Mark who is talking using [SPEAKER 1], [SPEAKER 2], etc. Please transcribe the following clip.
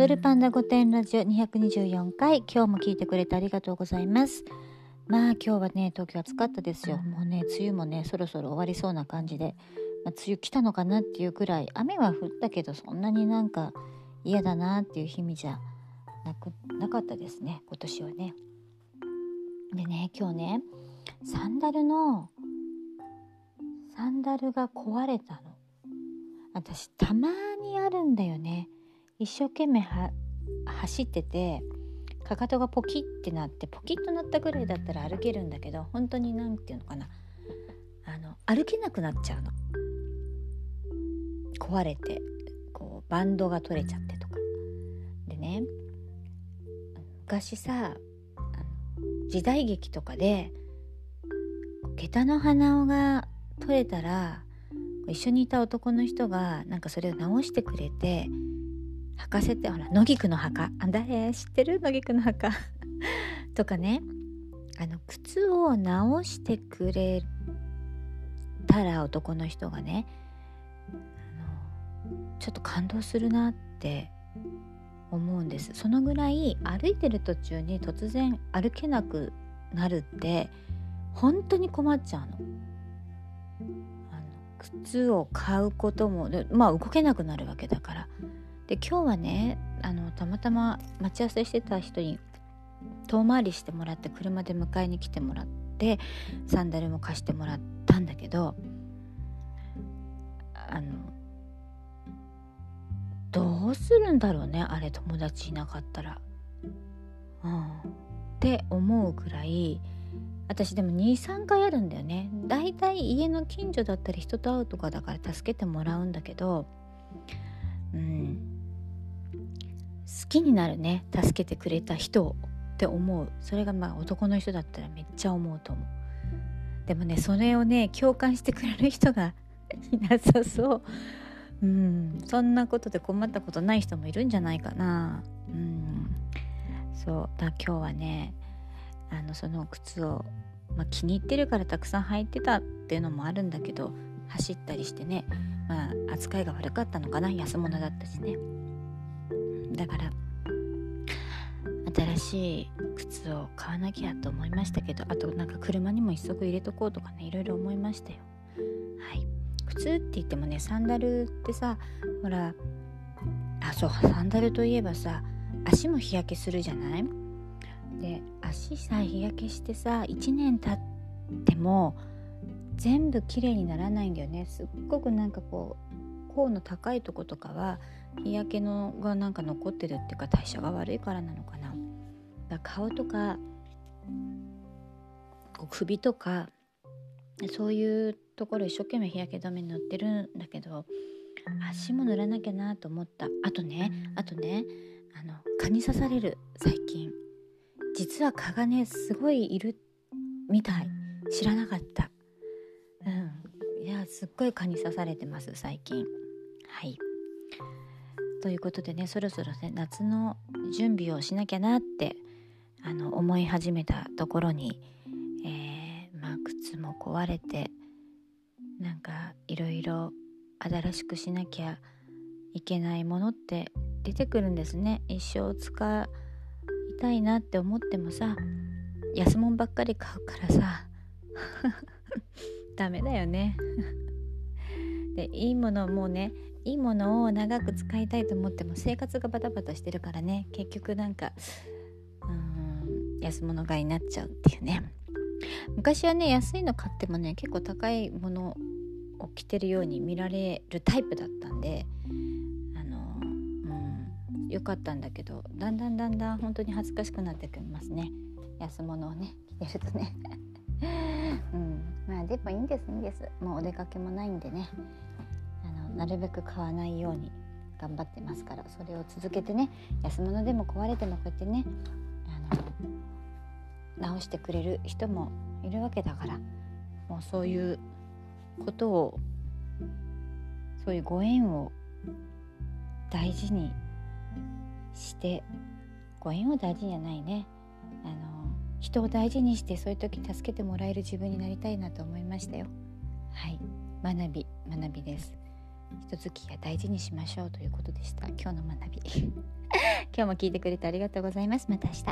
[SPEAKER 1] ドルパンダ御殿ラジオ224回今日も聞いてくれてありがとうございます。まあ今日はね東京暑かったですよ。もうね梅雨もねそろそろ終わりそうな感じで、まあ、梅雨来たのかなっていうくらい雨は降ったけどそんなになんか嫌だなっていう日々じゃなくなかったですね今年はね。でね今日ねサンダルのサンダルが壊れたの。私たまにあるんだよね一生懸命走っててかかとがポキってなってポキッとなったぐらいだったら歩けるんだけど本当に何て言うのかな。あの歩けなくなっちゃうの。壊れてこうバンドが取れちゃってとか。でね昔さ時代劇とかで下駄の鼻緒が取れたら一緒にいた男の人がなんかそれを直してくれて履かせてほら野菊の墓。あ誰？知ってる？野菊の墓。とかね。あの靴を直してくれたら男の人がね。あのちょっと感動するなって思うんです。そのぐらい歩いてる途中に突然歩けなくなるって本当に困っちゃうの。靴を買うこともまあ動けなくなるわけだから。で今日はねあのたまたま待ち合わせしてた人に遠回りしてもらって車で迎えに来てもらってサンダルも貸してもらったんだけどあのどうするんだろうねあれ友達いなかったら。うん、って思うくらい私でも23回あるんだよね。だいたい家の近所だったり人と会うとかだから助けてもらうんだけどうん。好きになるね助けてくれた人って思う。それがまあ男の人だったらめっちゃ思うと思う。でもねそれをね共感してくれる人が いなさそう。うん。そんなことで困ったことない人もいるんじゃないかな。うん。そう。だ今日はねあのその靴を、まあ、気に入ってるからたくさん履いてたっていうのもあるんだけど走ったりしてね、まあ、扱いが悪かったのかな。安物だったしね。だから新しい靴を買わなきゃと思いましたけどあとなんか車にも一足入れとこうとかねいろいろ思いましたよ。はい。靴って言ってもねサンダルってさほらあそうサンダルといえばさ足も日焼けするじゃない？で足さ日焼けしてさ1年経っても全部綺麗にならないんだよね。すっごくなんかこう甲の高いとことかは日焼けのがなんか残ってるっていうか代謝が悪いからなのかな。だか顔とか首とかそういうところ一生懸命日焼け止め塗ってるんだけど足も塗らなきゃなと思った。あとねあとねあの蚊に刺される最近。実は蚊がねすごいいるみたい。知らなかった。うん。いやすっごい蚊に刺されてます最近。はい。ということでねそろそろね夏の準備をしなきゃなってあの思い始めたところに、えー、まあ靴も壊れてなんかいろいろ新しくしなきゃいけないものって出てくるんですね。一生使いたいなって思ってもさ安物ばっかり買うからさ ダメだよね。でいいものもうねいいものを長く使いたいと思っても生活がバタバタしてるからね。結局なんかうん安物買いになっちゃうっていうね。昔はね安いの買ってもね結構高いものを着てるように見られるタイプだったんであのうん良かったんだけどだんだんだんだん本当に恥ずかしくなってきますね。安物をね着てるとね。うん。まあでもいいんですいいんです。もうお出かけもないんでね。あのなるべく買わないように頑張ってますから。それを続けてね安物でも壊れてもこうやってねあの直してくれる人もいるわけだから。もうそういうことをそういうご縁を大事にしてご縁を大事じゃないね。あ人を大事にしてそういう時助けてもらえる自分になりたいなと思いましたよ。はい。学び学びです。人付き合い大事にしましょうということでした。今日の学び。今日も聞いてくれてありがとうございます。また明日。